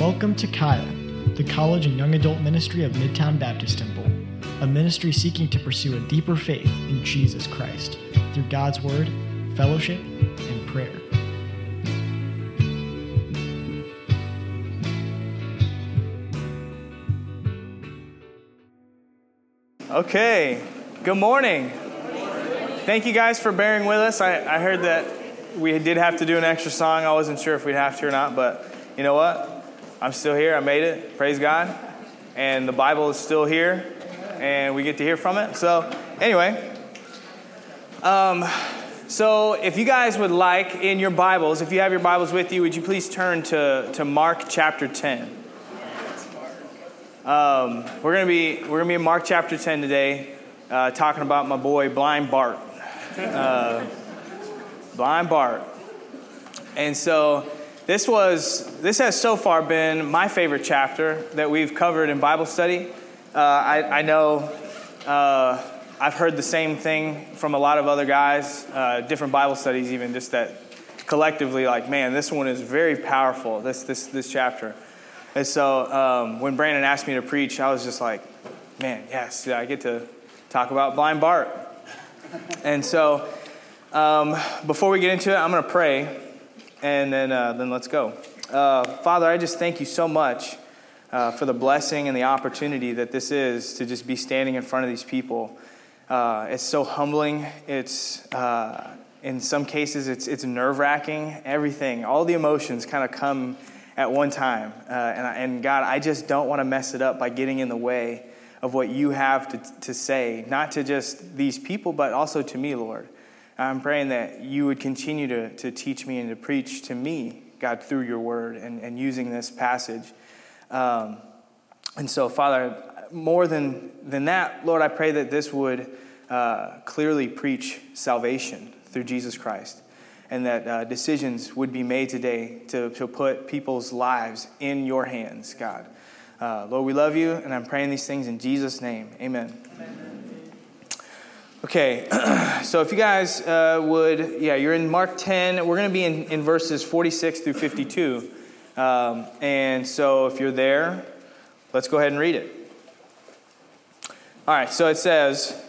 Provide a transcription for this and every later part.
Welcome to CAYA, the college and young adult ministry of Midtown Baptist Temple, a ministry seeking to pursue a deeper faith in Jesus Christ through God's Word, fellowship, and prayer. Okay, good morning. Thank you guys for bearing with us. I, I heard that we did have to do an extra song. I wasn't sure if we'd have to or not, but you know what? I'm still here. I made it. Praise God. And the Bible is still here, and we get to hear from it. So, anyway, um, so if you guys would like in your Bibles, if you have your Bibles with you, would you please turn to, to Mark chapter 10? Um, we're gonna be we're gonna be in Mark chapter 10 today, uh, talking about my boy Blind Bart. Uh, Blind Bart. And so this was this has so far been my favorite chapter that we've covered in Bible study. Uh, I, I, know uh, I've heard the same thing from a lot of other guys, uh, different Bible studies, even just that collectively, like, man, this one is very powerful. This this this chapter. And so um, when Brandon asked me to preach, I was just like, man, yes, I get to talk about blind Bart. And so um, before we get into it, I'm going to pray, and then, uh, then let's go. Uh, Father, I just thank you so much uh, for the blessing and the opportunity that this is to just be standing in front of these people. Uh, it's so humbling. It's uh, in some cases it's, it's nerve wracking. Everything, all the emotions kind of come at one time. Uh, and, I, and God, I just don't want to mess it up by getting in the way of what you have to, to say, not to just these people, but also to me, Lord. I'm praying that you would continue to, to teach me and to preach to me, God, through your word and, and using this passage. Um, and so, Father, more than, than that, Lord, I pray that this would uh, clearly preach salvation through Jesus Christ and that uh, decisions would be made today to, to put people's lives in your hands, God. Uh, Lord, we love you, and I'm praying these things in Jesus' name. Amen. Amen. Okay, so if you guys uh, would, yeah, you're in Mark 10. We're going to be in, in verses 46 through 52. Um, and so if you're there, let's go ahead and read it. All right, so it says,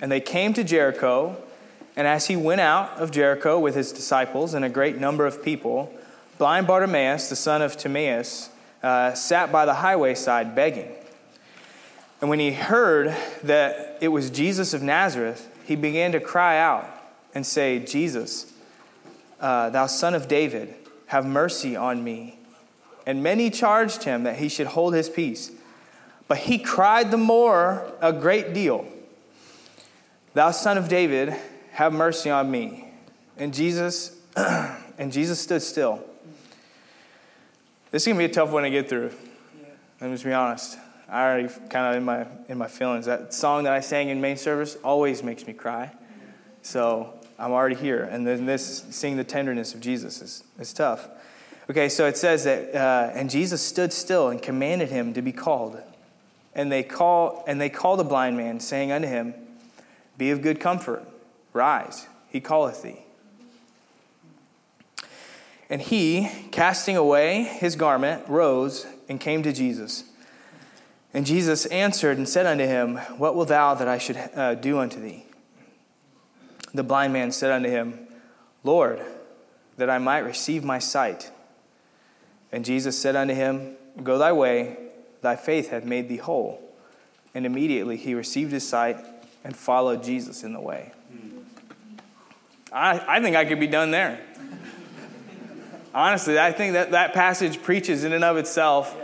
And they came to Jericho. And as he went out of Jericho with his disciples and a great number of people, blind Bartimaeus, the son of Timaeus, uh, sat by the highway side begging. And when he heard that it was Jesus of Nazareth, he began to cry out and say, Jesus, uh, thou son of David, have mercy on me. And many charged him that he should hold his peace. But he cried the more a great deal, Thou son of David, have mercy on me. And Jesus, and Jesus stood still. This is gonna be a tough one to get through. Let me just be honest. I already kind of in my in my feelings. That song that I sang in main service always makes me cry. So I'm already here, and then this seeing the tenderness of Jesus is is tough. Okay, so it says that, uh, and Jesus stood still and commanded him to be called, and they call and they called the blind man, saying unto him, Be of good comfort Rise, he calleth thee. And he, casting away his garment, rose and came to Jesus. And Jesus answered and said unto him, What wilt thou that I should uh, do unto thee? The blind man said unto him, Lord, that I might receive my sight. And Jesus said unto him, Go thy way, thy faith hath made thee whole. And immediately he received his sight and followed Jesus in the way. I, I think I could be done there. Honestly, I think that that passage preaches in and of itself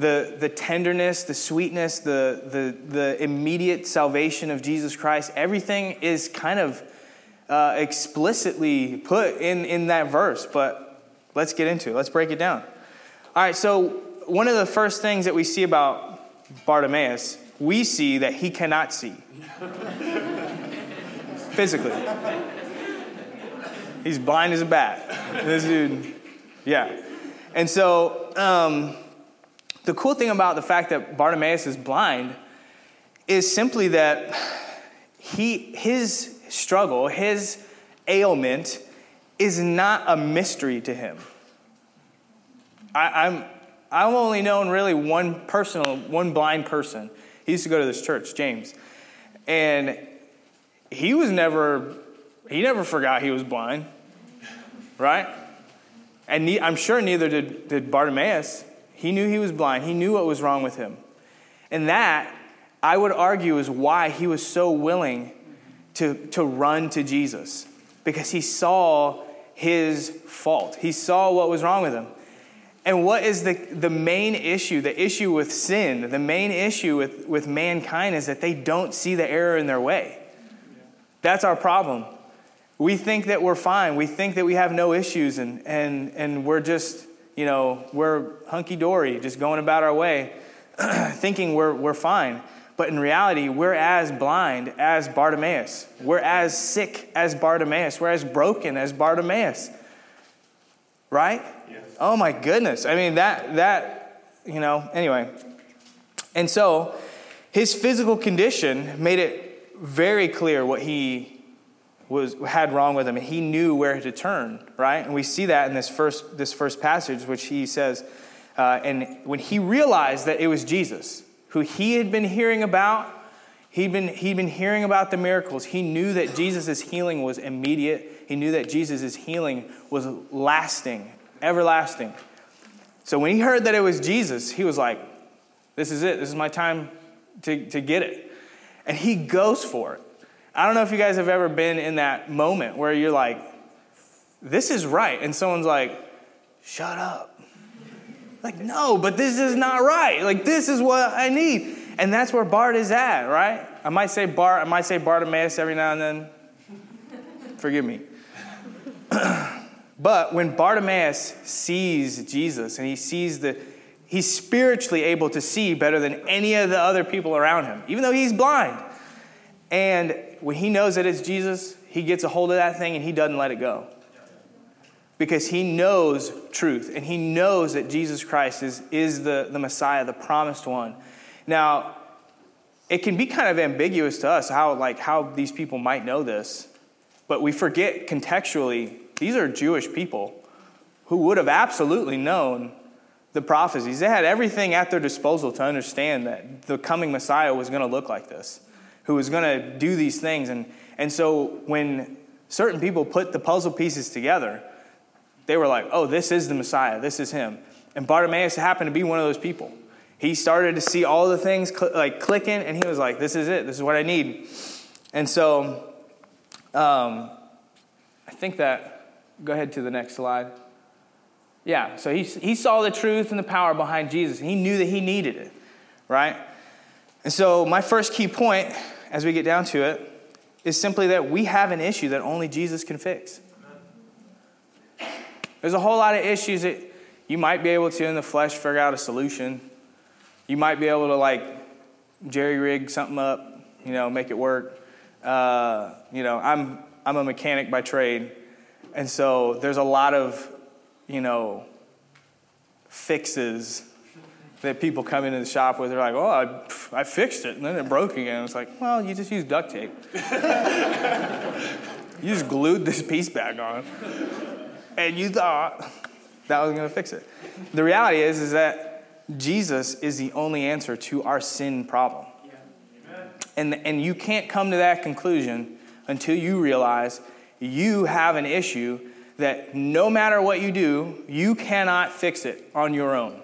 the, the tenderness, the sweetness, the, the, the immediate salvation of Jesus Christ. Everything is kind of uh, explicitly put in, in that verse, but let's get into it. Let's break it down. All right, so one of the first things that we see about Bartimaeus, we see that he cannot see physically. He's blind as a bat. This dude, yeah. And so, um, the cool thing about the fact that Bartimaeus is blind is simply that he, his struggle, his ailment, is not a mystery to him. I, am I've only known really one personal, one blind person. He used to go to this church, James. And he was never, he never forgot he was blind, right? And ne- I'm sure neither did, did Bartimaeus. He knew he was blind, he knew what was wrong with him. And that, I would argue, is why he was so willing to, to run to Jesus, because he saw his fault. He saw what was wrong with him. And what is the, the main issue, the issue with sin, the main issue with, with mankind is that they don't see the error in their way. That's our problem. We think that we're fine. We think that we have no issues and, and, and we're just, you know, we're hunky dory, just going about our way, thinking we're, we're fine. But in reality, we're as blind as Bartimaeus. We're as sick as Bartimaeus. We're as broken as Bartimaeus. Right? Yes. Oh my goodness. I mean, that, that, you know, anyway. And so his physical condition made it very clear what he was had wrong with him and he knew where to turn right and we see that in this first this first passage which he says uh, and when he realized that it was jesus who he had been hearing about. He'd been, he'd been hearing about the miracles. He knew that Jesus' healing was immediate. He knew that Jesus' healing was lasting, everlasting. So when he heard that it was Jesus, he was like, This is it. This is my time to, to get it. And he goes for it. I don't know if you guys have ever been in that moment where you're like, This is right. And someone's like, Shut up. Like, no, but this is not right. Like, this is what I need. And that's where Bart is at, right? I might say Bart, I might say Bartimaeus every now and then. Forgive me. but when Bartimaeus sees Jesus and he sees the, he's spiritually able to see better than any of the other people around him, even though he's blind. And when he knows that it's Jesus, he gets a hold of that thing and he doesn't let it go because he knows truth and he knows that Jesus Christ is, is the, the Messiah, the promised one. Now, it can be kind of ambiguous to us how, like, how these people might know this, but we forget contextually these are Jewish people who would have absolutely known the prophecies. They had everything at their disposal to understand that the coming Messiah was going to look like this, who was going to do these things. And, and so when certain people put the puzzle pieces together, they were like, oh, this is the Messiah, this is him. And Bartimaeus happened to be one of those people. He started to see all the things cl- like clicking, and he was like, this is it, this is what I need. And so, um, I think that, go ahead to the next slide. Yeah, so he, he saw the truth and the power behind Jesus. He knew that he needed it, right? And so, my first key point as we get down to it is simply that we have an issue that only Jesus can fix. There's a whole lot of issues that you might be able to, in the flesh, figure out a solution. You might be able to, like, jerry rig something up, you know, make it work. Uh, you know, I'm, I'm a mechanic by trade. And so there's a lot of, you know, fixes that people come into the shop with. They're like, oh, I, I fixed it, and then it broke again. It's like, well, you just used duct tape. you just glued this piece back on and you thought that was going to fix it. The reality is, is that Jesus is the only answer to our sin problem. And, and you can't come to that conclusion until you realize you have an issue that no matter what you do, you cannot fix it on your own.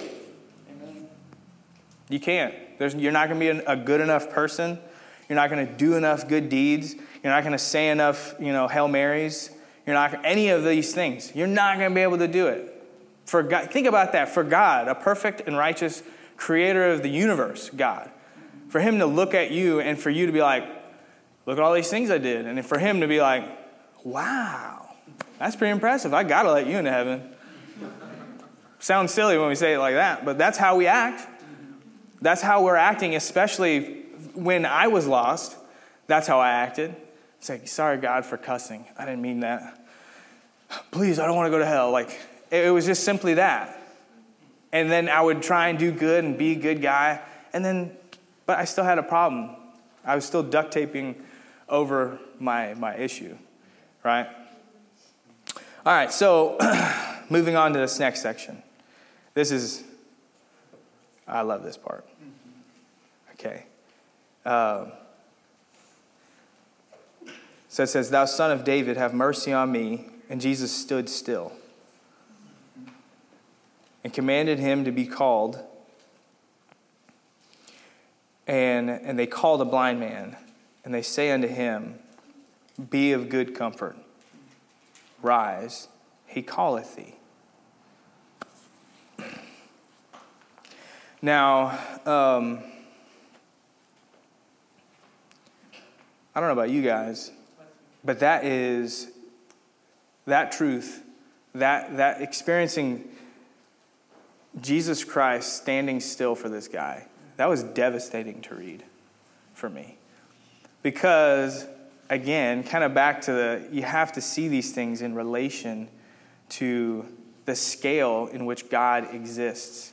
Amen. You can't. There's, you're not going to be a good enough person. You're not going to do enough good deeds. You're not going to say enough, you know, Hail Marys. You're not any of these things. You're not going to be able to do it. For God, think about that. For God, a perfect and righteous creator of the universe, God, for him to look at you and for you to be like, look at all these things I did. And for him to be like, wow, that's pretty impressive. I got to let you into heaven. Sounds silly when we say it like that, but that's how we act. That's how we're acting, especially when I was lost. That's how I acted. It's like, sorry, God, for cussing. I didn't mean that please, I don't want to go to hell. Like, it was just simply that. And then I would try and do good and be a good guy. And then, but I still had a problem. I was still duct taping over my, my issue, right? All right, so moving on to this next section. this is, I love this part. Okay. Um, so it says, Thou son of David, have mercy on me. And Jesus stood still and commanded him to be called. And, and they called a blind man, and they say unto him, Be of good comfort, rise, he calleth thee. Now, um, I don't know about you guys, but that is that truth, that, that experiencing Jesus Christ standing still for this guy, that was devastating to read for me. Because, again, kind of back to the, you have to see these things in relation to the scale in which God exists,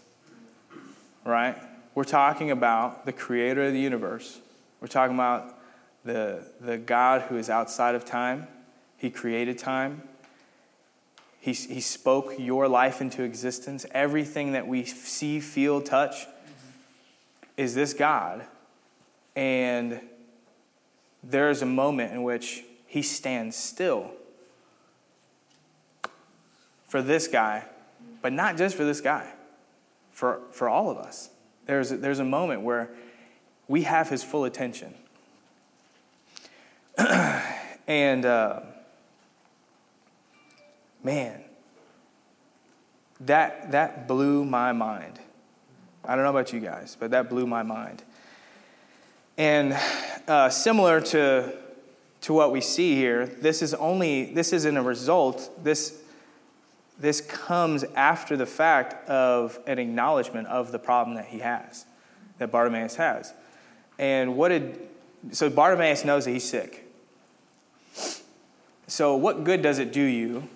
right? We're talking about the creator of the universe. We're talking about the, the God who is outside of time. He created time. He, he spoke your life into existence. Everything that we see, feel, touch is this God. And there is a moment in which he stands still for this guy, but not just for this guy, for, for all of us. There's, there's a moment where we have his full attention. and. Uh, man, that, that blew my mind. I don't know about you guys, but that blew my mind. And uh, similar to, to what we see here, this is only, this isn't a result. This, this comes after the fact of an acknowledgement of the problem that he has, that Bartimaeus has. And what did, so Bartimaeus knows that he's sick. So, what good does it do you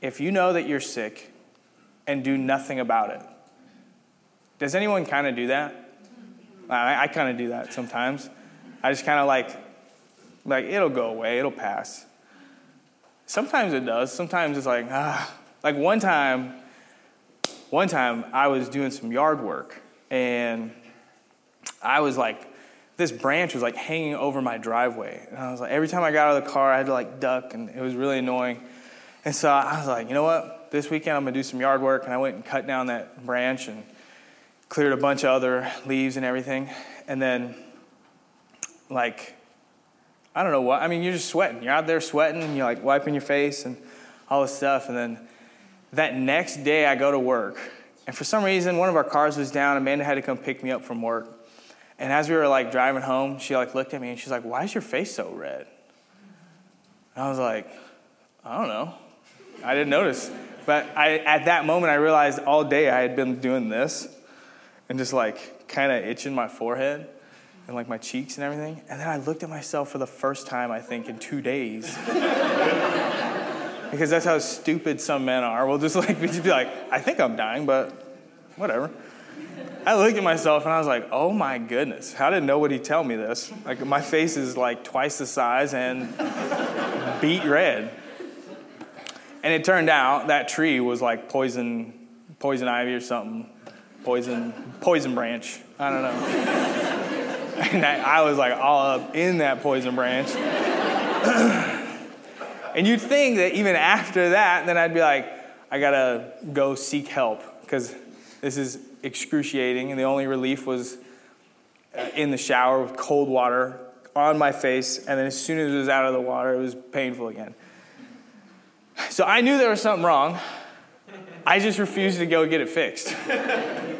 if you know that you're sick and do nothing about it. Does anyone kind of do that? I, I kind of do that sometimes. I just kind of like, like, it'll go away, it'll pass. Sometimes it does. Sometimes it's like, ah. Like one time, one time I was doing some yard work and I was like, this branch was like hanging over my driveway. And I was like, every time I got out of the car, I had to like duck and it was really annoying. And so I was like, you know what? This weekend I'm to do some yard work. And I went and cut down that branch and cleared a bunch of other leaves and everything. And then, like, I don't know what. I mean, you're just sweating. You're out there sweating and you're like wiping your face and all this stuff. And then that next day I go to work. And for some reason, one of our cars was down. Amanda had to come pick me up from work. And as we were like driving home, she like looked at me and she's like, "Why is your face so red?" And I was like, "I don't know." I didn't notice. But I, at that moment, I realized all day I had been doing this and just like kind of itching my forehead and like my cheeks and everything. And then I looked at myself for the first time, I think, in two days. because that's how stupid some men are. We'll just like, just be like, I think I'm dying, but whatever. I looked at myself and I was like, oh my goodness, how did nobody tell me this? Like, my face is like twice the size and beet red. And it turned out that tree was like poison, poison ivy or something, poison, poison branch. I don't know. and I, was like all up in that poison branch. and you'd think that even after that, then I'd be like, I gotta go seek help because this is excruciating. And the only relief was uh, in the shower with cold water on my face. And then as soon as it was out of the water, it was painful again. So I knew there was something wrong. I just refused to go get it fixed.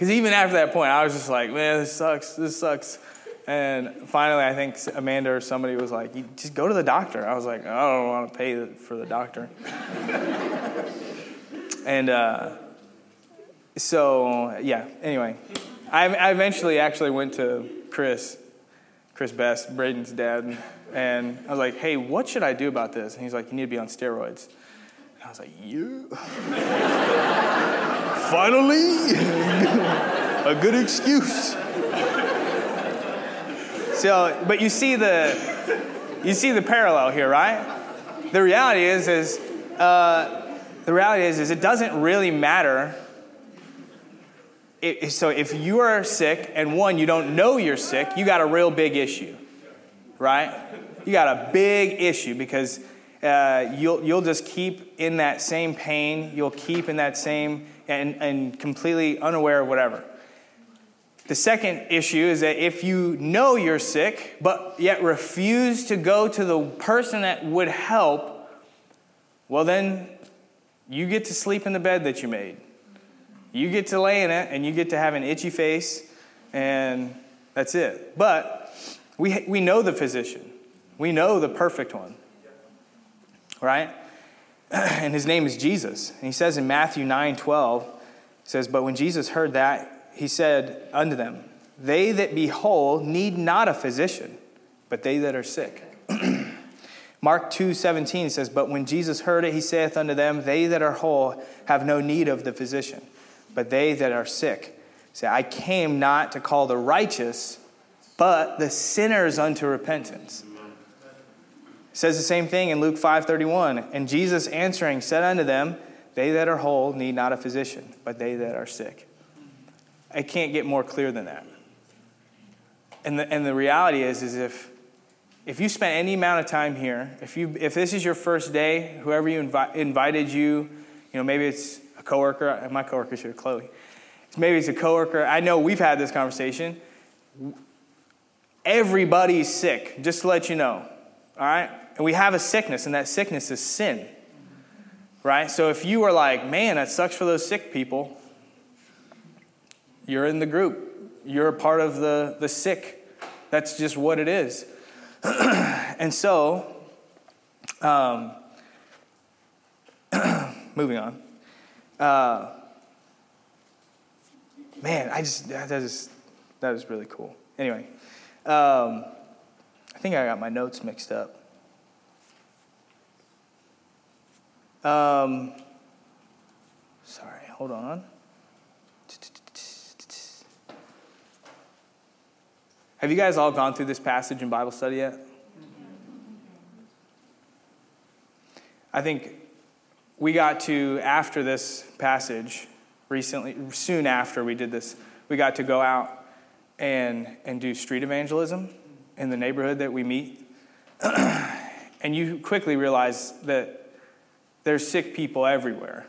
Because even after that point, I was just like, man, this sucks. This sucks. And finally, I think Amanda or somebody was like, you just go to the doctor. I was like, I don't want to pay for the doctor. and uh, so, yeah, anyway, I, I eventually actually went to Chris, Chris Best, Braden's dad. And I was like, hey, what should I do about this? And he's like, you need to be on steroids. And I was like, yeah. Finally, a good excuse. So, but you see the, you see the parallel here, right? The reality is, is, uh, the reality is, is it doesn't really matter it, so if you are sick and one, you don't know you're sick, you got a real big issue, right? You got a big issue because uh, you'll, you'll just keep in that same pain. You'll keep in that same and, and completely unaware of whatever. The second issue is that if you know you're sick, but yet refuse to go to the person that would help, well, then you get to sleep in the bed that you made. You get to lay in it and you get to have an itchy face, and that's it. But we, we know the physician, we know the perfect one, right? And his name is Jesus. And he says in Matthew 9 12, says, But when Jesus heard that, he said unto them, They that be whole need not a physician, but they that are sick. Mark 2 17 says, But when Jesus heard it, he saith unto them, They that are whole have no need of the physician, but they that are sick. Say, I came not to call the righteous, but the sinners unto repentance. Says the same thing in Luke 5:31, And Jesus answering said unto them, They that are whole need not a physician, but they that are sick. I can't get more clear than that. And the, and the reality is, is if, if you spent any amount of time here, if, you, if this is your first day, whoever you invi- invited you, you know, maybe it's a coworker, my coworker's here, Chloe. Maybe it's a coworker. I know we've had this conversation. Everybody's sick, just to let you know. All right? And we have a sickness, and that sickness is sin. Right? So if you are like, man, that sucks for those sick people, you're in the group. You're a part of the, the sick. That's just what it is. and so, um, moving on. Uh, man, I just, that is, that is really cool. Anyway, um, I think I got my notes mixed up. Um, sorry, hold on. Have you guys all gone through this passage in Bible study yet? I think we got to, after this passage, recently, soon after we did this, we got to go out and, and do street evangelism in the neighborhood that we meet. and you quickly realize that there's sick people everywhere.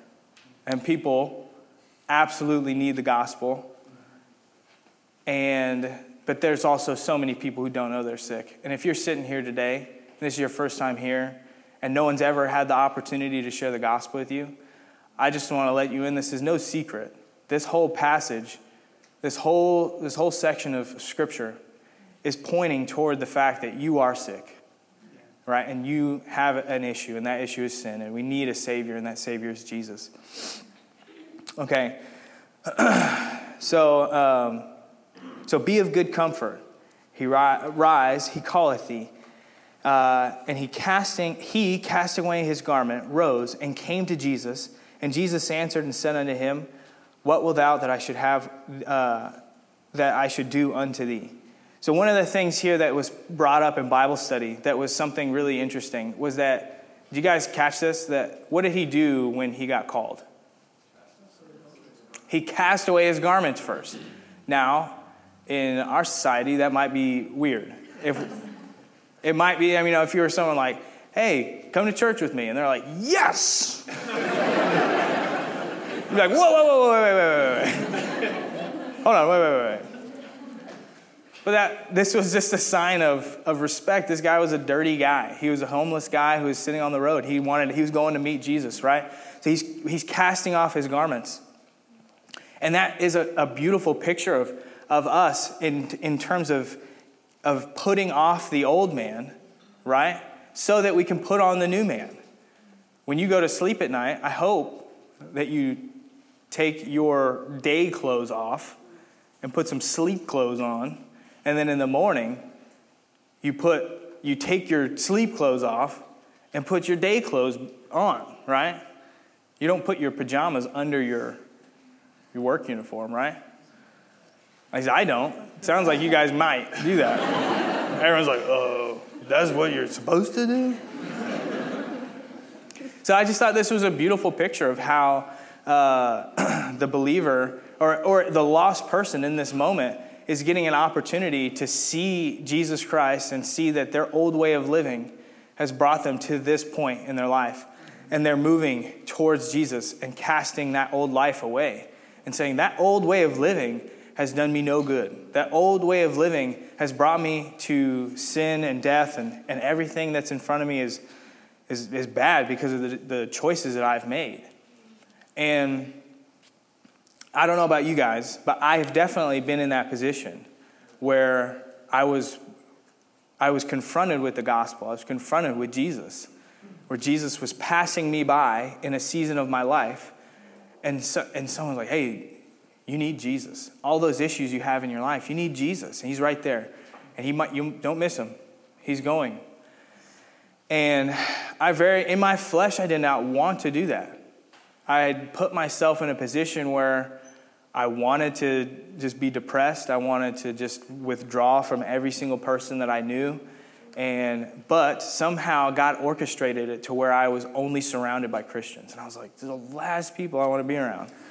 And people absolutely need the gospel. And but there's also so many people who don't know they're sick. And if you're sitting here today, and this is your first time here, and no one's ever had the opportunity to share the gospel with you, I just want to let you in. This is no secret. This whole passage, this whole, this whole section of scripture is pointing toward the fact that you are sick, right? And you have an issue, and that issue is sin, and we need a Savior, and that Savior is Jesus. Okay. so, um, so be of good comfort. He ri- rise, he calleth thee. Uh, and he casting he casting away his garment rose and came to Jesus. And Jesus answered and said unto him, What wilt thou that I should have uh, that I should do unto thee? So one of the things here that was brought up in Bible study that was something really interesting was that did you guys catch this? That what did he do when he got called? He cast away his garments first. Now, in our society, that might be weird. If it might be, I mean, if you were someone like, "Hey, come to church with me," and they're like, "Yes," you're like, "Whoa, whoa, whoa, whoa, wait, wait, wait, wait, hold on, wait, wait, wait." But that this was just a sign of, of respect. This guy was a dirty guy. He was a homeless guy who was sitting on the road. He wanted he was going to meet Jesus, right? So he's he's casting off his garments. And that is a, a beautiful picture of of us in, in terms of, of putting off the old man, right? So that we can put on the new man. When you go to sleep at night, I hope that you take your day clothes off and put some sleep clothes on. And then in the morning, you put you take your sleep clothes off and put your day clothes on, right? You don't put your pajamas under your your work uniform, right? I said, I don't. It sounds like you guys might do that. Everyone's like, oh, that's what you're supposed to do? So I just thought this was a beautiful picture of how uh, the believer or, or the lost person in this moment is getting an opportunity to see Jesus Christ and see that their old way of living has brought them to this point in their life. And they're moving towards Jesus and casting that old life away and saying, That old way of living has done me no good. That old way of living has brought me to sin and death, and, and everything that's in front of me is, is, is bad because of the, the choices that I've made. And I don't know about you guys, but I have definitely been in that position where I was, I was confronted with the gospel. I was confronted with Jesus, where Jesus was passing me by in a season of my life. And, so, and someone's like, hey, you need Jesus. All those issues you have in your life, you need Jesus. And he's right there. And he might, you don't miss him. He's going. And I very, in my flesh, I did not want to do that. I had put myself in a position where I wanted to just be depressed. I wanted to just withdraw from every single person that I knew. And but somehow God orchestrated it to where I was only surrounded by Christians. And I was like, these are the last people I want to be around.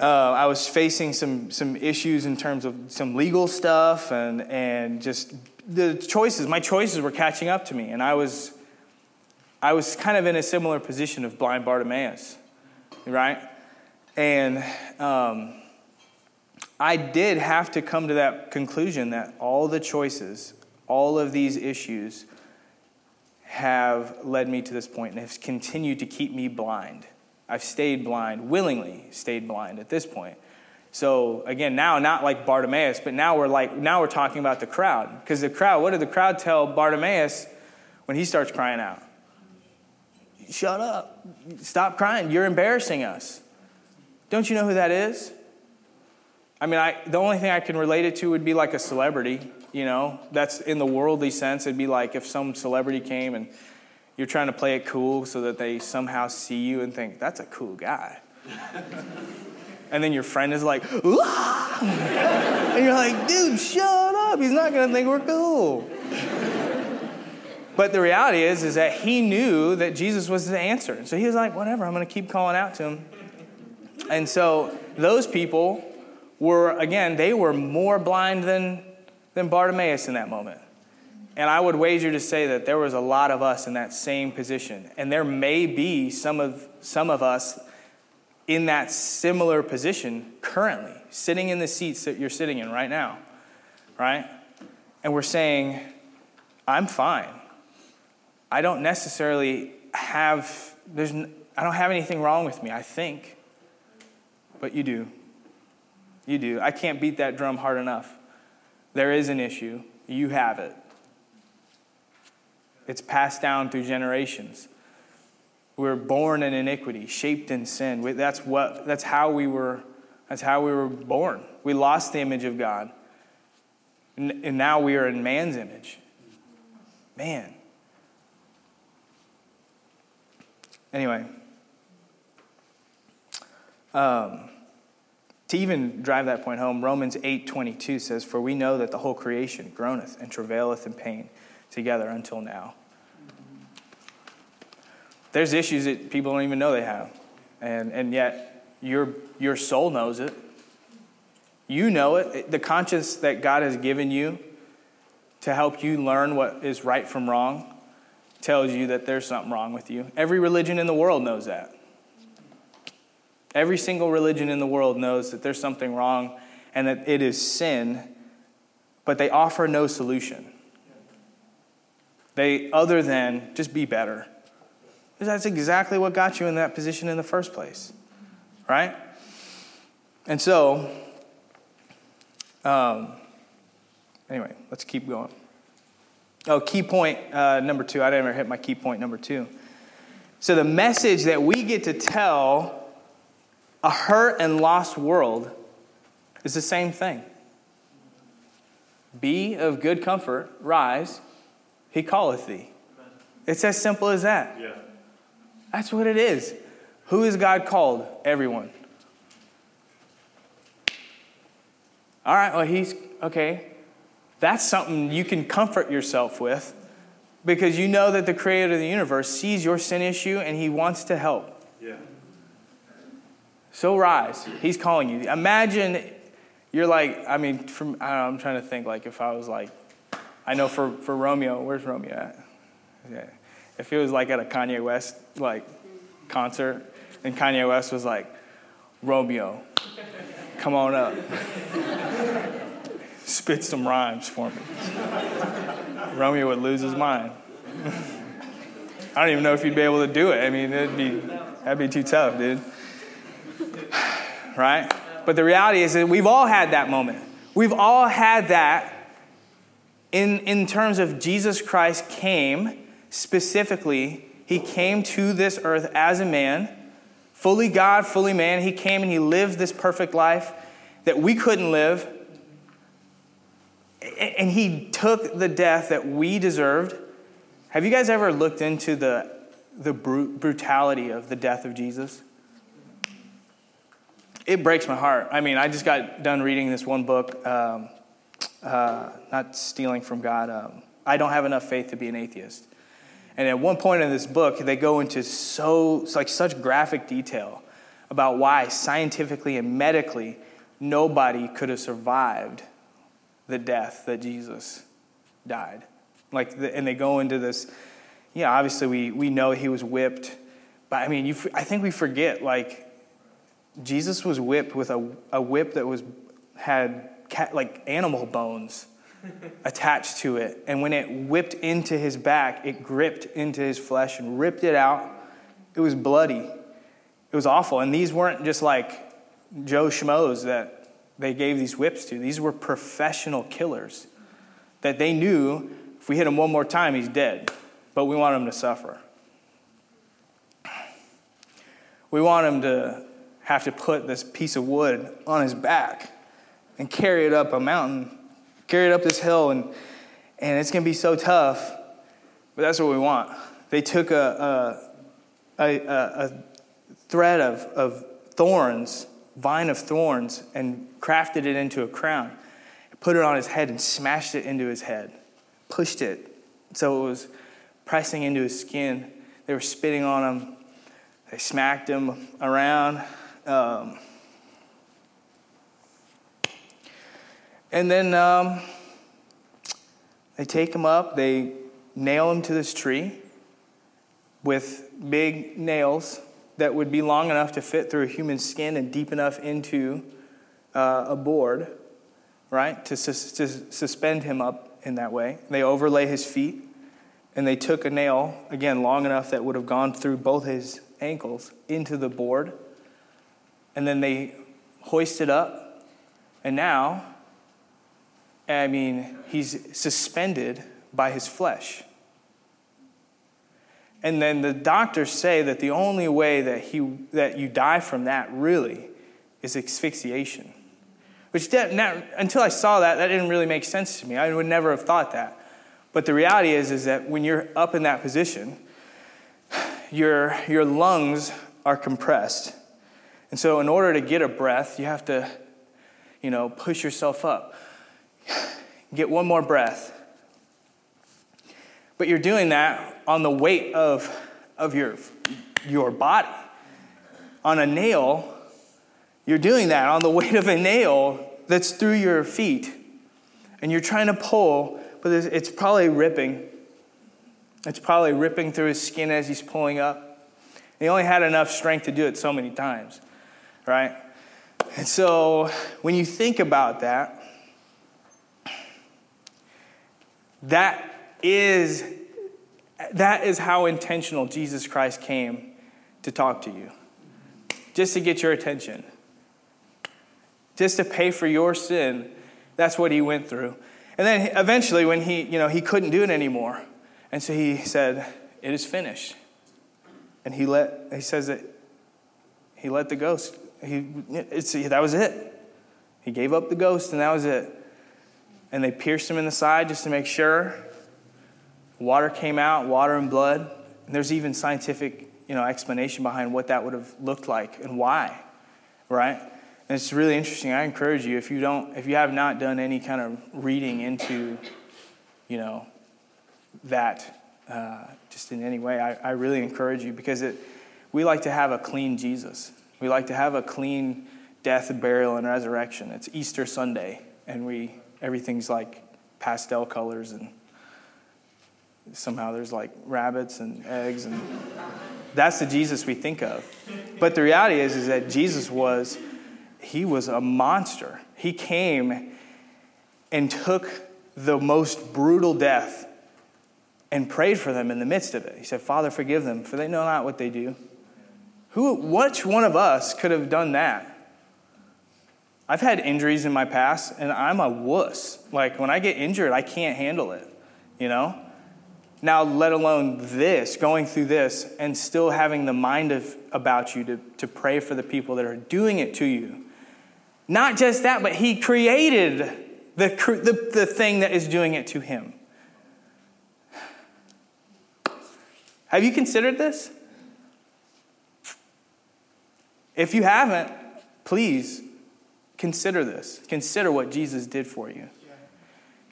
Uh, I was facing some some issues in terms of some legal stuff and and just the choices. My choices were catching up to me, and I was I was kind of in a similar position of blind Bartimaeus, right? And um, I did have to come to that conclusion that all the choices, all of these issues, have led me to this point and have continued to keep me blind. I've stayed blind, willingly stayed blind at this point. So again, now not like Bartimaeus, but now we're like now we're talking about the crowd. Because the crowd, what did the crowd tell Bartimaeus when he starts crying out? Shut up. Stop crying. You're embarrassing us. Don't you know who that is? I mean, I, the only thing I can relate it to would be like a celebrity, you know? That's in the worldly sense. It'd be like if some celebrity came and you're trying to play it cool so that they somehow see you and think, that's a cool guy. and then your friend is like, and you're like, dude, shut up. He's not going to think we're cool. But the reality is, is that he knew that Jesus was the answer. And So he was like, whatever, I'm going to keep calling out to him. And so those people were, again, they were more blind than, than Bartimaeus in that moment. And I would wager to say that there was a lot of us in that same position. And there may be some of, some of us in that similar position currently, sitting in the seats that you're sitting in right now, right? And we're saying, I'm fine. I don't necessarily have, there's, I don't have anything wrong with me, I think. But you do. You do. I can't beat that drum hard enough. There is an issue. You have it. It's passed down through generations. We're born in iniquity, shaped in sin. That's, what, that's, how we were, that's how we were born. We lost the image of God. And, and now we are in man's image. Man. Anyway, um, to even drive that point home, Romans 8:22 says, "For we know that the whole creation groaneth and travaileth in pain together until now." There's issues that people don't even know they have, and and yet your your soul knows it. You know it. The conscience that God has given you to help you learn what is right from wrong tells you that there's something wrong with you. Every religion in the world knows that. Every single religion in the world knows that there's something wrong and that it is sin, but they offer no solution. They, other than just be better. That's exactly what got you in that position in the first place, right? And so, um, anyway, let's keep going. Oh, key point uh, number two. I didn't ever hit my key point number two. So, the message that we get to tell a hurt and lost world is the same thing. Be of good comfort, rise, he calleth thee. It's as simple as that. Yeah. That's what it is. Who is God called? Everyone. All right, well, he's okay. That's something you can comfort yourself with because you know that the creator of the universe sees your sin issue and he wants to help. Yeah. So rise. He's calling you. Imagine you're like, I mean, from, I know, I'm trying to think like if I was like, I know for, for Romeo, where's Romeo at? Yeah. If it was like at a Kanye West like concert and Kanye West was like, Romeo, come on up. Spit some rhymes for me. Romeo would lose his mind. I don't even know if he'd be able to do it. I mean, it'd be, that'd be too tough, dude. Right? But the reality is that we've all had that moment. We've all had that in, in terms of Jesus Christ came specifically, he came to this earth as a man, fully God, fully man. He came and he lived this perfect life that we couldn't live. And he took the death that we deserved. Have you guys ever looked into the, the brutality of the death of Jesus? It breaks my heart. I mean, I just got done reading this one book, um, uh, not stealing from God. Um, I don't have enough faith to be an atheist. And at one point in this book, they go into so like such graphic detail about why scientifically and medically nobody could have survived the death that Jesus died. Like, the, and they go into this. Yeah, obviously we we know he was whipped, but I mean, you, I think we forget like Jesus was whipped with a, a whip that was had cat, like animal bones attached to it. And when it whipped into his back, it gripped into his flesh and ripped it out. It was bloody. It was awful. And these weren't just like Joe Schmoes that they gave these whips to. These were professional killers that they knew if we hit him one more time, he's dead. But we want him to suffer. We want him to have to put this piece of wood on his back and carry it up a mountain, carry it up this hill, and, and it's going to be so tough. But that's what we want. They took a, a, a, a thread of, of thorns, vine of thorns, and crafted it into a crown, put it on his head, and smashed it into his head, pushed it so it was pressing into his skin. They were spitting on him. They smacked him around. Um, and then um, they take him up, they nail him to this tree with big nails that would be long enough to fit through a human skin and deep enough into uh, a board, right, to, sus- to suspend him up in that way. They overlay his feet, and they took a nail, again, long enough that would have gone through both his ankles into the board and then they hoist it up. And now, I mean, he's suspended by his flesh. And then the doctors say that the only way that, he, that you die from that really is asphyxiation. Which, not, until I saw that, that didn't really make sense to me. I would never have thought that. But the reality is, is that when you're up in that position, your, your lungs are compressed and so, in order to get a breath, you have to, you know, push yourself up. Get one more breath. But you're doing that on the weight of, of your, your body. On a nail, you're doing that on the weight of a nail that's through your feet. And you're trying to pull, but it's probably ripping. It's probably ripping through his skin as he's pulling up. He only had enough strength to do it so many times right? And so when you think about that, that is that is how intentional Jesus Christ came to talk to you. Just to get your attention. Just to pay for your sin. That's what he went through. And then eventually when he, you know, he couldn't do it anymore. And so he said, "It is finished." And he let he says that he let the ghost he, it's, that was it. He gave up the ghost, and that was it. And they pierced him in the side just to make sure. Water came out, water and blood. And there's even scientific you know, explanation behind what that would have looked like and why, right? It's really interesting. I encourage you, if you don't, if you have not done any kind of reading into, you know, that uh, just in any way, I, I really encourage you because it, we like to have a clean Jesus We like to have a clean death, burial, and resurrection. It's Easter Sunday, and we everything's like pastel colors, and somehow there's like rabbits and eggs, and that's the Jesus we think of. But the reality is, is that Jesus was, he was a monster. He came and took the most brutal death and prayed for them in the midst of it. He said, Father, forgive them, for they know not what they do. Who, which one of us could have done that? I've had injuries in my past, and I'm a wuss. Like, when I get injured, I can't handle it, you know? Now, let alone this, going through this, and still having the mind of, about you to, to pray for the people that are doing it to you. Not just that, but He created the, the, the thing that is doing it to Him. Have you considered this? If you haven't, please consider this. Consider what Jesus did for you.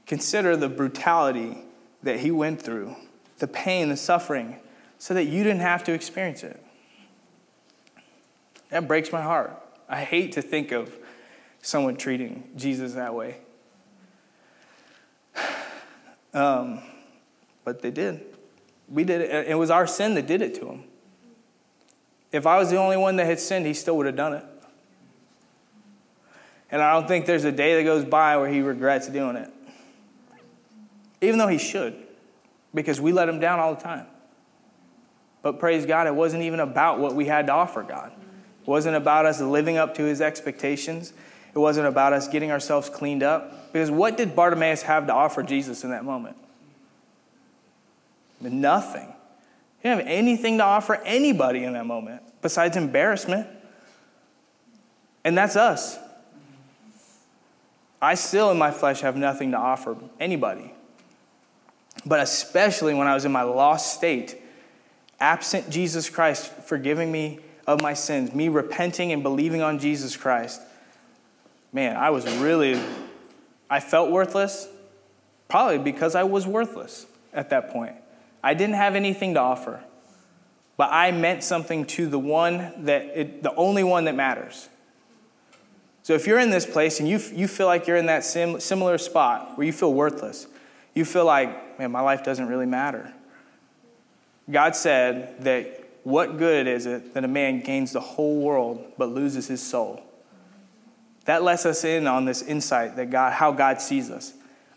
Consider the brutality that he went through, the pain, the suffering, so that you didn't have to experience it. That breaks my heart. I hate to think of someone treating Jesus that way. Um, but they did. We did it. It was our sin that did it to him. If I was the only one that had sinned, he still would have done it. And I don't think there's a day that goes by where he regrets doing it. Even though he should, because we let him down all the time. But praise God, it wasn't even about what we had to offer God. It wasn't about us living up to his expectations. It wasn't about us getting ourselves cleaned up. Because what did Bartimaeus have to offer Jesus in that moment? Nothing. He didn't have anything to offer anybody in that moment besides embarrassment. And that's us. I still, in my flesh, have nothing to offer anybody. But especially when I was in my lost state, absent Jesus Christ forgiving me of my sins, me repenting and believing on Jesus Christ, man, I was really, I felt worthless, probably because I was worthless at that point. I didn't have anything to offer, but I meant something to the one that, it, the only one that matters. So if you're in this place and you, you feel like you're in that sim, similar spot where you feel worthless, you feel like, man, my life doesn't really matter. God said that what good is it that a man gains the whole world but loses his soul? That lets us in on this insight that God, how God sees us.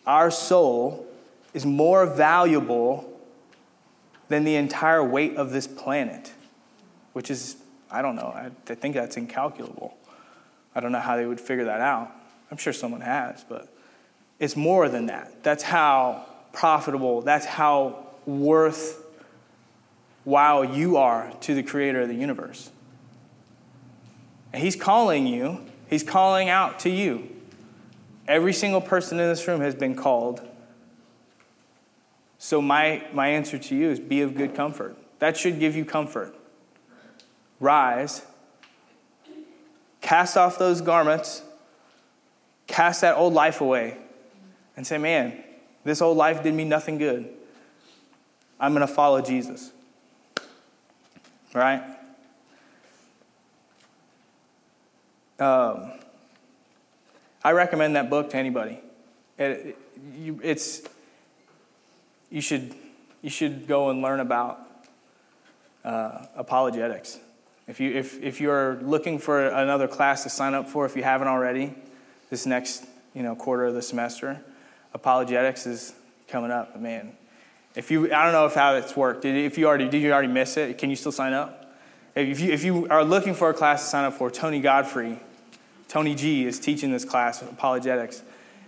Our soul is more valuable than the entire weight of this planet, which is, I don't know, I, think that's incalculable. I don't know how they would figure that out. I'm sure someone has, but it's more than that. That's how profitable, that's how worth while you are to the creator of the universe. And he's calling you, he's calling out to you. Every single person in this room has been called so, my, my answer to you is be of good comfort. That should give you comfort. Rise, cast off those garments, cast that old life away, and say, Man, this old life did me nothing good. I'm going to follow Jesus. Right? Um, I recommend that book to anybody. It, it, you, it's you should, you should go and learn about uh, apologetics. If, you, if, if you're looking for another class to sign up for, if you haven't already, this next you know, quarter of the semester, apologetics is coming up. Man, if you, I don't know if how it's worked. Did, if you already, did you already miss it? Can you still sign up? If you, if you are looking for a class to sign up for, Tony Godfrey, Tony G is teaching this class, apologetics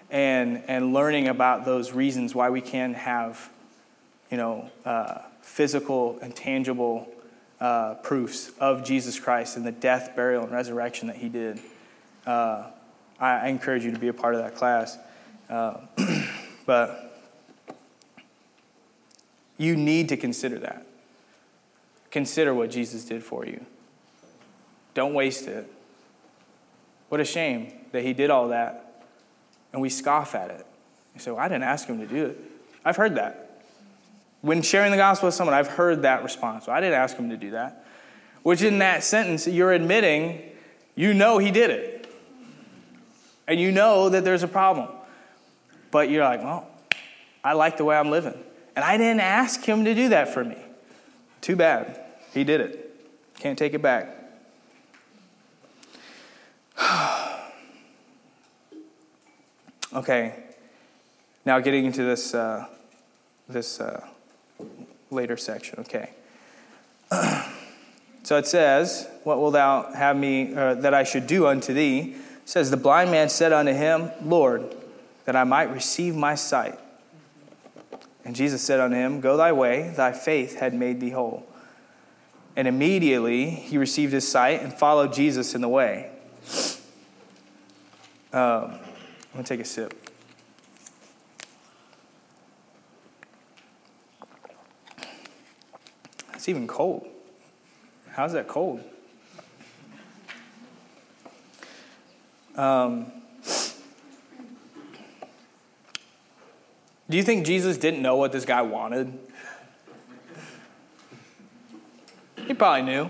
and, and learning about those reasons why we can have, you know, uh, physical and tangible uh, proofs of Jesus Christ and the death, burial, and resurrection that he did. Uh, I, I, encourage you to be a part of that class. Uh, but you need to consider that. Consider what Jesus did for you. Don't waste it. What a shame that he did all that and we scoff at it. So I didn't ask him to do it. I've heard that. When sharing the gospel with someone, I've heard that response. Well, I didn't ask him to do that. which in that sentence, you're admitting you know he did it. And you know that there's a problem. But you're like, well, I like the way I'm living. And I didn't ask him to do that for me. Too bad. He did it. Can't take it back. okay, now getting into this, uh, this uh, later section. Okay. so it says, What will thou have me, uh, that I should do unto thee? It says, The blind man said unto him, Lord, that I might receive my sight. And Jesus said unto him, Go thy way, thy faith had made thee whole. And immediately he received his sight and followed Jesus in the way. Um, to take a sip. It's even cold. How's that cold? Um, do you think Jesus didn't know what this guy wanted? He probably knew.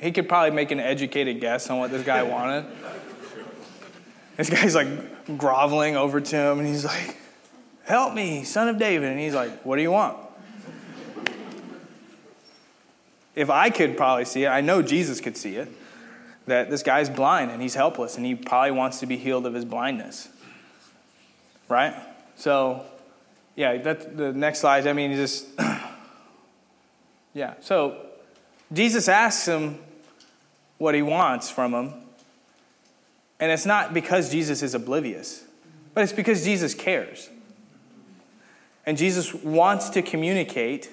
He could probably make an educated guess on what this guy wanted. This guy's like groveling over to him, and he's like, Help me, son of David. And he's like, What do you want? If I could probably see it, I know Jesus could see it, that this guy's blind and he's helpless, and he probably wants to be healed of his blindness. Right? So, yeah, that's the next slide. I mean, just, yeah. So, Jesus asks him what he wants from him. And it's not because Jesus is oblivious, but it's because Jesus cares. And Jesus wants to communicate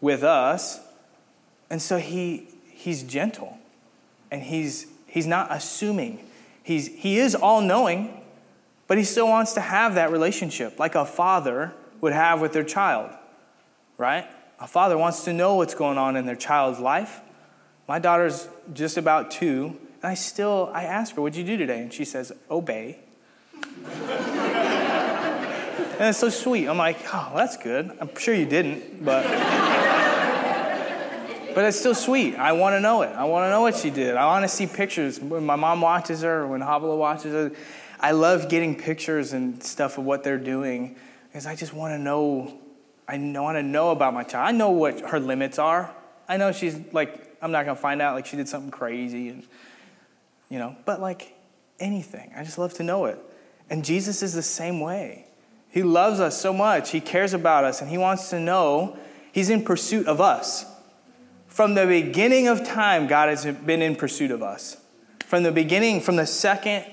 with us. And so he, he's gentle and he's, he's not assuming. He's, he is all knowing, but he still wants to have that relationship like a father would have with their child, right? A father wants to know what's going on in their child's life. My daughter's just about two, and I still I ask her, "What'd you do today?" And she says, "Obey." and it's so sweet. I'm like, "Oh, that's good." I'm sure you didn't, but but it's still sweet. I want to know it. I want to know what she did. I want to see pictures when my mom watches her, when Havila watches her. I love getting pictures and stuff of what they're doing because I just want to know I want to know about my child. I know what her limits are. I know she's like, I'm not to find out like she did something crazy and, you know, but like anything. I just love to know it. And Jesus is the same way. He loves us so much. He cares about us and he wants to know. He's in pursuit of us. From the beginning of time, God has been in pursuit of us. From the beginning, from the second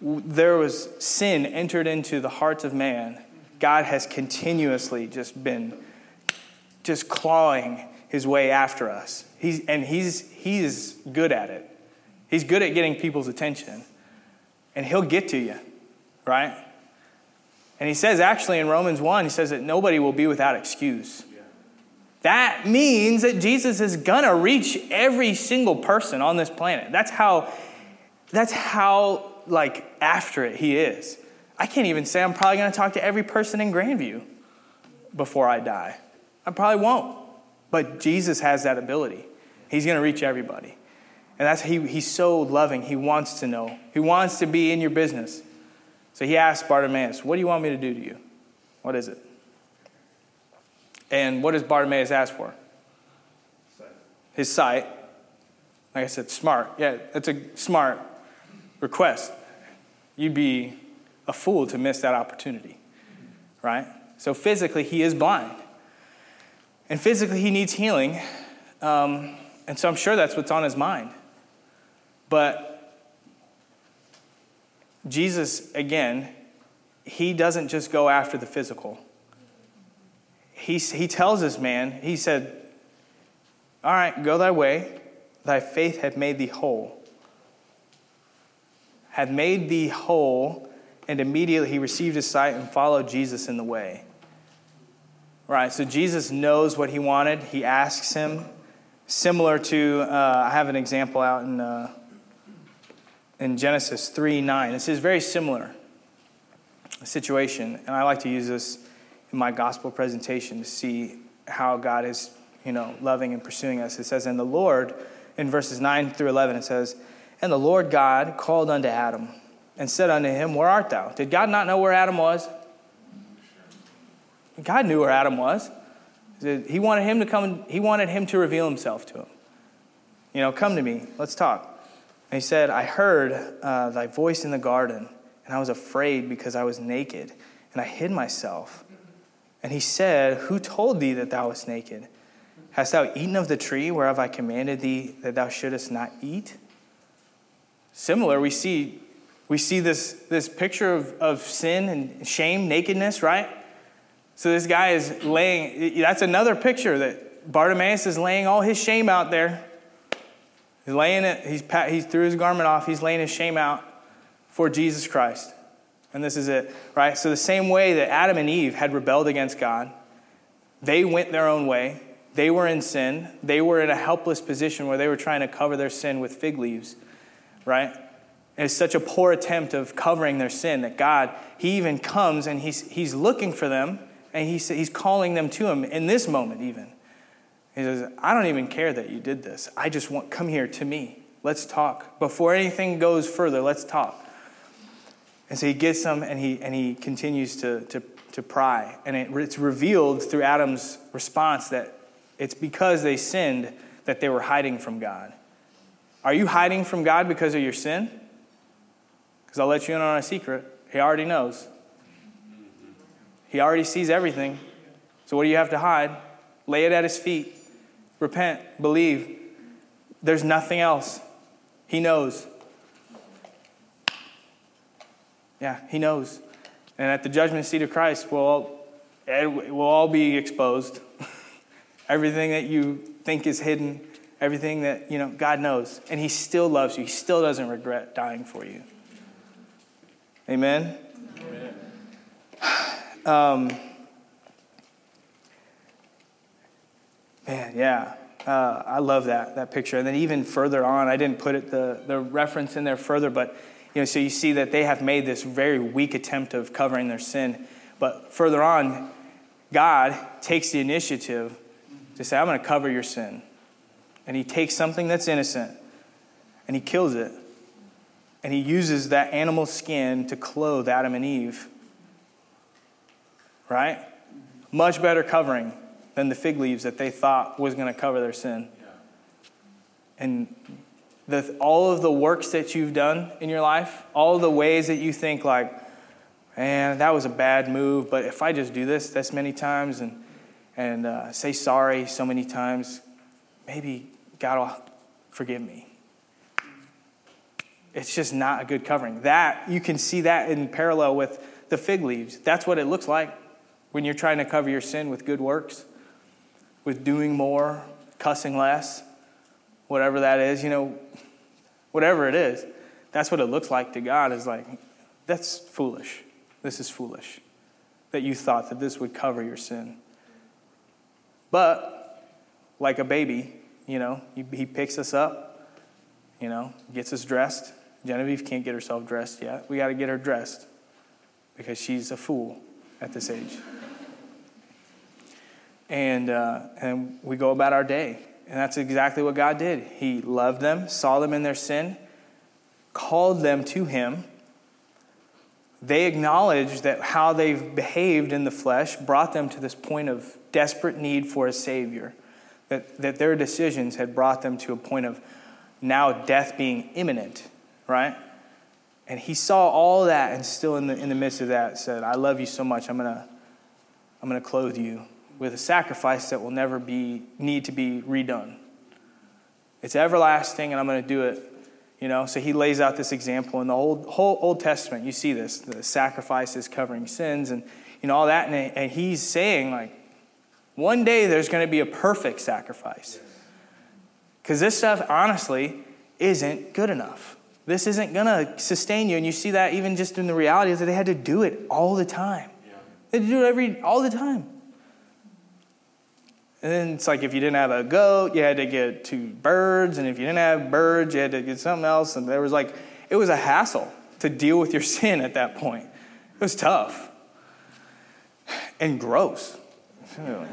there was sin entered into the hearts of man, God has continuously just been just clawing his way after us. He's, and he's, he's good at it. He's good at getting people's attention. And he'll get to you, right? And he says, actually, in Romans 1, he says that nobody will be without excuse. That means that Jesus is gonna reach every single person on this planet. That's how, that's how, like, after it he is. I can't even say I'm probably going to talk to every person in Grandview before I die. I probably won't. But Jesus has that ability. He's going to reach everybody. And that's he, he's so loving. He wants to know. He wants to be in your business. So he asked Bartimaeus, What do you want me to do to you? What is it? And what does Bartimaeus ask for? Sight. His sight. Like I said, smart. Yeah, that's a smart request. You'd be a fool to miss that opportunity, right? So physically, he is blind. And physically, he needs healing. Um, and so I'm sure that's what's on his mind. But Jesus, again, he doesn't just go after the physical. He, he tells this man, he said, All right, go thy way. Thy faith hath made thee whole. Hath made thee whole and immediately he received his sight and followed Jesus in the way. Right, so Jesus knows what he wanted. He asks him, similar to, uh, I have an example out in, uh, in Genesis 3 9. This is very similar situation, and I like to use this in my gospel presentation to see how God is, you know, loving and pursuing us. It says, And the Lord, in verses 9 through 11, it says, And the Lord God called unto Adam and said unto him, Where art thou? Did God not know where Adam was? God knew where Adam was. He wanted him to come, he wanted him to reveal himself to him. You know, come to me, let's talk. And he said, I heard uh, thy voice in the garden, and I was afraid because I was naked, and I hid myself. And he said, Who told thee that thou wast naked? Hast thou eaten of the tree whereof I commanded thee that thou shouldest not eat? Similar, we see, we see this, this picture of, of sin and shame, nakedness, right? So this guy is laying, that's another picture that Bartimaeus is laying all his shame out there. He's laying it, he's, he threw his garment off, he's laying his shame out for Jesus Christ. And this is it, right? So, the same way that Adam and Eve had rebelled against God, they went their own way. They were in sin. They were in a helpless position where they were trying to cover their sin with fig leaves, right? It's such a poor attempt of covering their sin that God, He even comes and He's, he's looking for them and he's, he's calling them to Him in this moment, even. He says, I don't even care that you did this. I just want, come here to me. Let's talk. Before anything goes further, let's talk. And so he gets them and he, and he continues to, to, to pry. And it, it's revealed through Adam's response that it's because they sinned that they were hiding from God. Are you hiding from God because of your sin? Because I'll let you in on a secret. He already knows. He already sees everything. So what do you have to hide? Lay it at his feet. Repent. Believe. There's nothing else. He knows. Yeah, he knows. And at the judgment seat of Christ, we'll, eh, we'll all be exposed. everything that you think is hidden, everything that, you know, God knows. And he still loves you. He still doesn't regret dying for you. Amen? Amen. Um, man, yeah. Uh, I love that, that picture. And then even further on, I didn't put it, the, the reference in there further, but you know, so you see that they have made this very weak attempt of covering their sin. But further on, God takes the initiative to say, I'm going to cover your sin. And he takes something that's innocent and he kills it. And he uses that animal skin to clothe Adam and Eve. Right? Much better covering than the fig leaves that they thought was going to cover their sin. And the, all of the works that you've done in your life, all the ways that you think, like, man, that was a bad move, but if I just do this this many times and, and uh, say sorry so many times, maybe God will forgive me. It's just not a good covering. That, you can see that in parallel with the fig leaves. That's what it looks like when you're trying to cover your sin with good works, with doing more, cussing less whatever that is, you know, whatever it is, that's what it looks like to God is like, that's foolish. This is foolish that you thought that this would cover your sin. But, like a baby, you know, he, picks us up, you know, gets us dressed. Genevieve can't get herself dressed yet. We got to get her dressed because she's a fool at this age. And, uh, and we go about our day. And that's exactly what God did. He loved them, saw them in their sin, called them to Him. They acknowledged that how they've behaved in the flesh brought them to this point of desperate need for a Savior, that, that their decisions had brought them to a point of now death being imminent, right? And he saw all that and still in the, in the midst of that said, I love you so much, I'm going to I'm going to clothe you with a sacrifice that will never be need to be redone. It's everlasting, and I'm going to do it. You know, so he lays out this example in the old whole Old Testament. You see this, the sacrifices covering sins, and you know all that, and, and he's saying like, one day there's going to be a perfect sacrifice, because this stuff honestly isn't good enough. This isn't going to sustain you, and you see that even just in the reality that they had to do it all the time. They had to do it every all the time. And then it's like if you didn't have a goat, you had to get two birds. And if you didn't have birds, you had to get something else. And there was like, it was a hassle to deal with your sin at that point. It was tough and gross. You're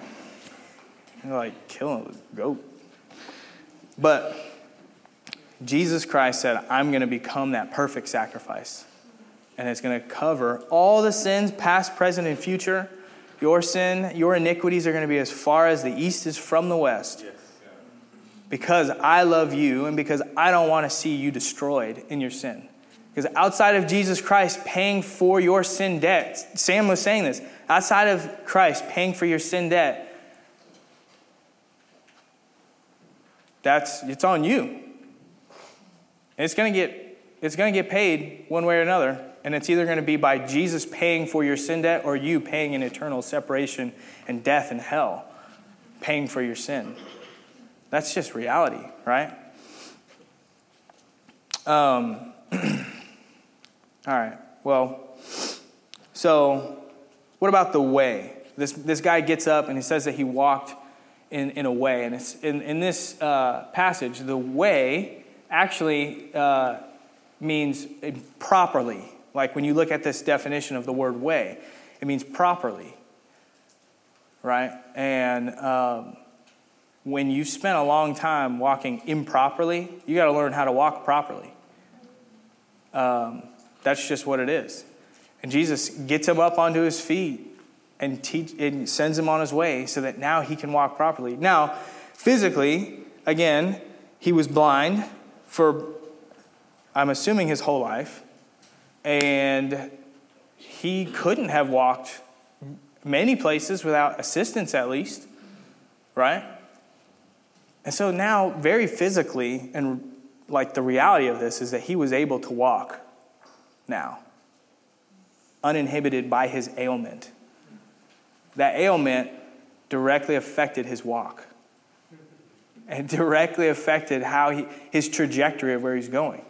like killing a goat. But Jesus Christ said, I'm going to become that perfect sacrifice. And it's going to cover all the sins, past, present, and future. Your sin, your iniquities are going to be as far as the east is from the west. Because I love you and because I don't want to see you destroyed in your sin. Because outside of Jesus Christ paying for your sin debt, Sam was saying this, outside of Christ paying for your sin debt, that's it's on you. And it's going to get it's going to get paid one way or another, and it's either going to be by Jesus paying for your sin debt or you paying an eternal separation and death and hell, paying for your sin. That's just reality, right? Um, all right. Well, so what about the way? This, this guy gets up and he says that he walked in, in a way. And it's, in, in this uh, passage, the way actually uh, means properly. Like when you look at this definition of the word way, it means properly. Right? And um, when you spent a long time walking improperly, you got to learn how to walk properly. Um, that's just what it is. And Jesus gets him up onto his feet and, teach, and sends him on his way so that now he can walk properly. Now, physically, again, he was blind for, I'm assuming, his whole life. And he couldn't have walked many places without assistance, at least, right? And so now, very physically, and like the reality of this is that he was able to walk now, uninhibited by his ailment that ailment directly affected his walk and directly affected how he, his trajectory of where he's going.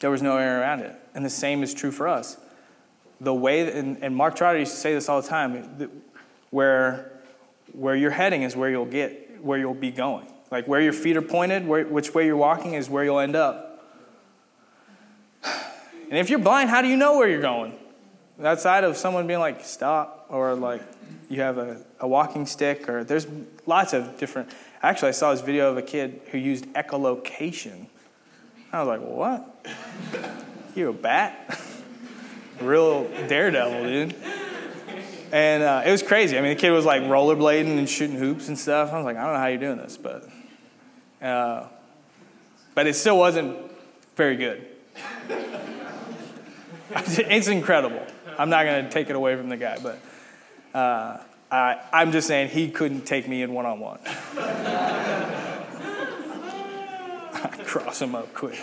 There was no way around it. And the same is true for us. The way, that, and, and Mark Trotter used to say this all the time, where, where you're heading is where you'll get, where you'll be going. Like where your feet are pointed, where, which way you're walking is where you'll end up. And if you're blind, how do you know where you're going? outside of someone being like, stop, or like you have a, a walking stick, or there's lots of different. Actually, I saw this video of a kid who used echolocation. I was like, what? You a bat? Real daredevil, dude. And uh, it was crazy. I mean, the kid was like rollerblading and shooting hoops and stuff. I was like, I don't know how you're doing this, but, uh, but it still wasn't very good. it's incredible. I'm not going to take it away from the guy, but uh, I, I'm just saying he couldn't take me in one on one. Cross him up quick.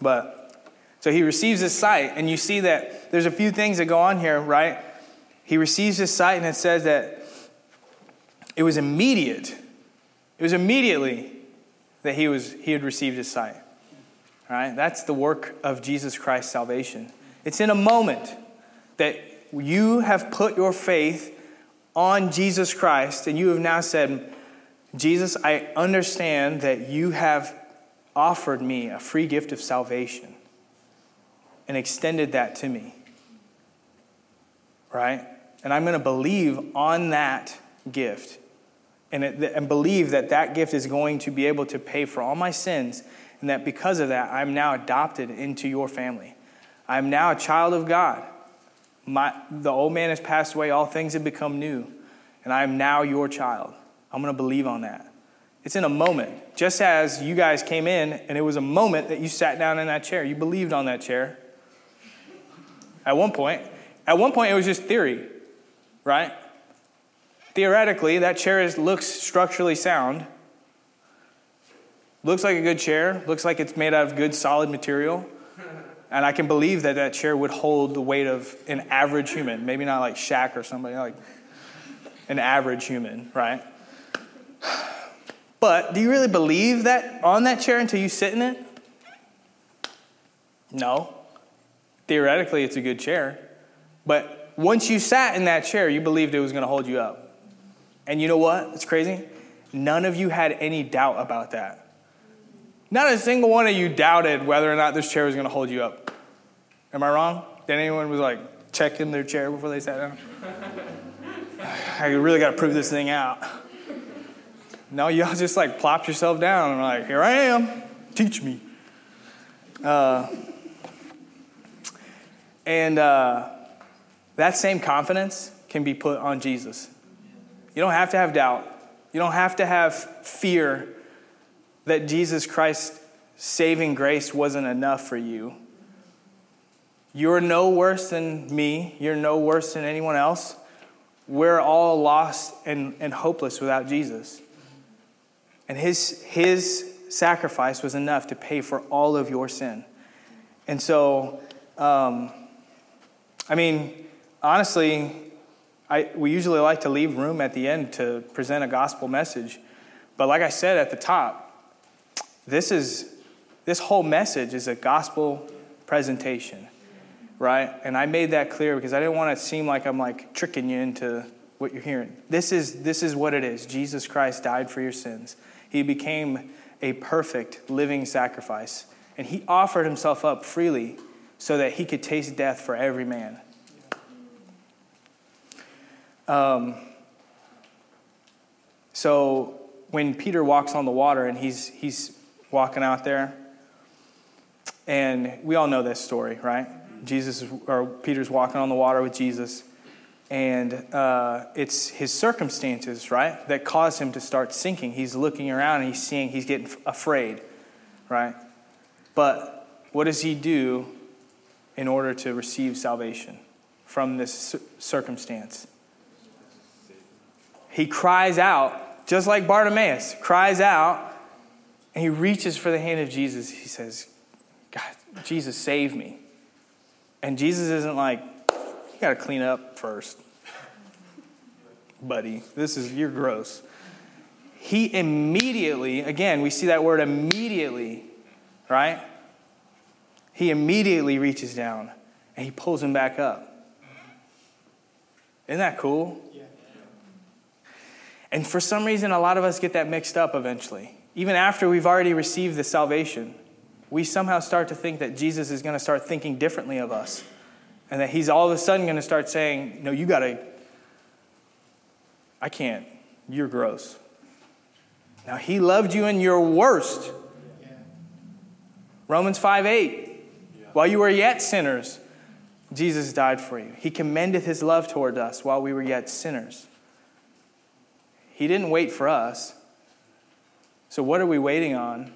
But so he receives his sight, and you see that there's a few things that go on here, right? He receives his sight, and it says that it was immediate. It was immediately that he was he had received his sight. Right? That's the work of Jesus Christ's salvation. It's in a moment that you have put your faith on Jesus Christ and you have now said, Jesus, I understand that you have offered me a free gift of salvation and extended that to me. Right? And I'm going to believe on that gift and, it, and believe that that gift is going to be able to pay for all my sins and that because of that, I'm now adopted into your family. I'm now a child of God. My, the old man has passed away, all things have become new, and I am now your child. I'm going to believe on that. It's in a moment. Just as you guys came in, and it was a moment that you sat down in that chair, you believed on that chair. At one point, at one point, it was just theory, right? Theoretically, that chair is, looks structurally sound Looks like a good chair, looks like it's made out of good, solid material. And I can believe that that chair would hold the weight of an average human, maybe not like Shaq or somebody, like an average human, right? But do you really believe that on that chair until you sit in it? No. Theoretically, it's a good chair. But once you sat in that chair, you believed it was going to hold you up. And you know what? It's crazy. None of you had any doubt about that. Not a single one of you doubted whether or not this chair was going to hold you up. Am I wrong? Did anyone was like checking their chair before they sat down? I really got to prove this thing out. No, y'all just like plop yourself down and like, here I am, teach me. Uh, and uh, that same confidence can be put on Jesus. You don't have to have doubt. You don't have to have fear that Jesus Christ's saving grace wasn't enough for you. You're no worse than me. You're no worse than anyone else. We're all lost and, and hopeless without Jesus. And his, his sacrifice was enough to pay for all of your sin. And so, um, I mean, honestly, I, we usually like to leave room at the end to present a gospel message. But like I said at the top, this is this whole message is a gospel presentation, right? And I made that clear because I didn't want to seem like I'm like tricking you into what you're hearing. This is this is what it is. Jesus Christ died for your sins. He became a perfect living sacrifice, and he offered himself up freely so that he could taste death for every man. Um, so when Peter walks on the water and he's, he's walking out there, and we all know this story, right? Jesus or Peter's walking on the water with Jesus, and uh, it's his circumstances, right, that cause him to start sinking. He's looking around and he's seeing he's getting afraid, right? But what does he do in order to receive salvation from this circumstance? he cries out, just like Bartimaeus, cries out, and he reaches for the hand of Jesus. He says, God, Jesus, save me. And Jesus isn't like, you got to clean up first. Buddy, this is, you're gross. He immediately, again, we see that word immediately, right? He immediately reaches down and he pulls him back up. Isn't that cool? And for some reason, a lot of us get that mixed up eventually. Even after we've already received the salvation, we somehow start to think that Jesus is going to start thinking differently of us. And that he's all of a sudden going to start saying, No, you got to, I can't. You're gross. Now, he loved you in your worst. Romans 5 8. While you were yet sinners, Jesus died for you. He commendeth his love toward us while we were yet sinners. He didn't wait for us. So, what are we waiting on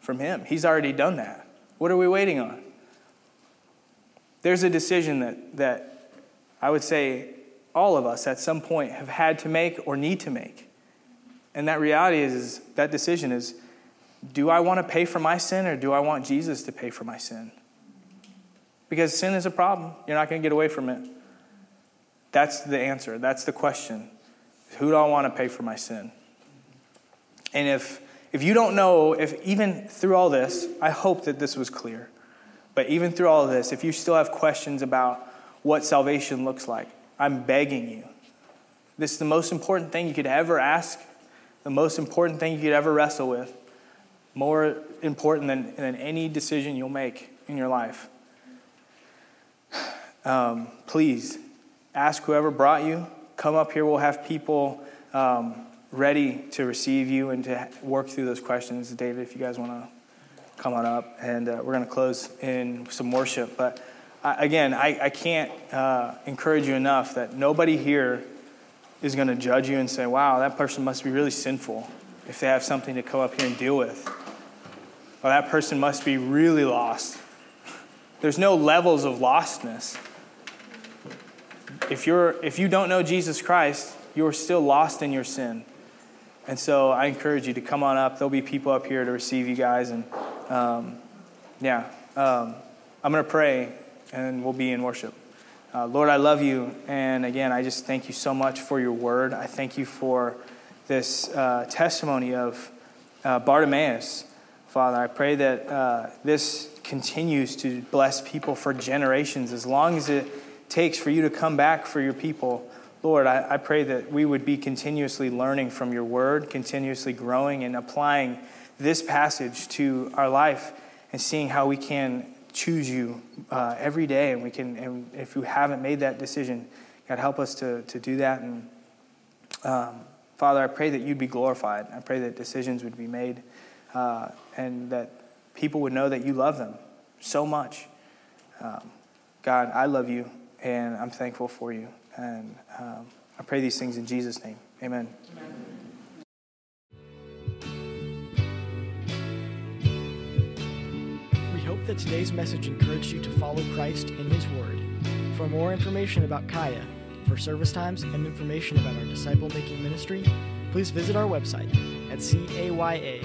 from Him? He's already done that. What are we waiting on? There's a decision that, that I would say all of us at some point have had to make or need to make. And that reality is, is that decision is do I want to pay for my sin or do I want Jesus to pay for my sin? Because sin is a problem. You're not going to get away from it. That's the answer. That's the question. Who do I want to pay for my sin? And if, if you don't know, if even through all this, I hope that this was clear. But even through all of this, if you still have questions about what salvation looks like, I'm begging you. This is the most important thing you could ever ask, the most important thing you could ever wrestle with, more important than, than any decision you'll make in your life. Um, please ask whoever brought you come up here. We'll have people um, ready to receive you and to work through those questions. David, if you guys want to come on up, and uh, we're going to close in some worship. But I, again, I, I can't uh, encourage you enough that nobody here is going to judge you and say, wow, that person must be really sinful if they have something to come up here and deal with. Or that person must be really lost. There's no levels of lostness if, you're, if you don't know Jesus Christ, you're still lost in your sin. And so I encourage you to come on up. There'll be people up here to receive you guys. And um, yeah, um, I'm going to pray and we'll be in worship. Uh, Lord, I love you. And again, I just thank you so much for your word. I thank you for this uh, testimony of uh, Bartimaeus. Father, I pray that uh, this continues to bless people for generations as long as it takes for you to come back for your people. Lord, I, I pray that we would be continuously learning from your word, continuously growing and applying this passage to our life and seeing how we can choose you uh, every day, and we can. And if you haven't made that decision, God, help us to to do that. And um, Father, I pray that you'd be glorified. I pray that decisions would be made, uh, and that people would know that you love them so much. Um, God, I love you, and I'm thankful for you. And um, I pray these things in Jesus' name. Amen. Amen. hope that today's message encouraged you to follow Christ in His Word. For more information about CAYA, for service times, and information about our disciple making ministry, please visit our website at caya.live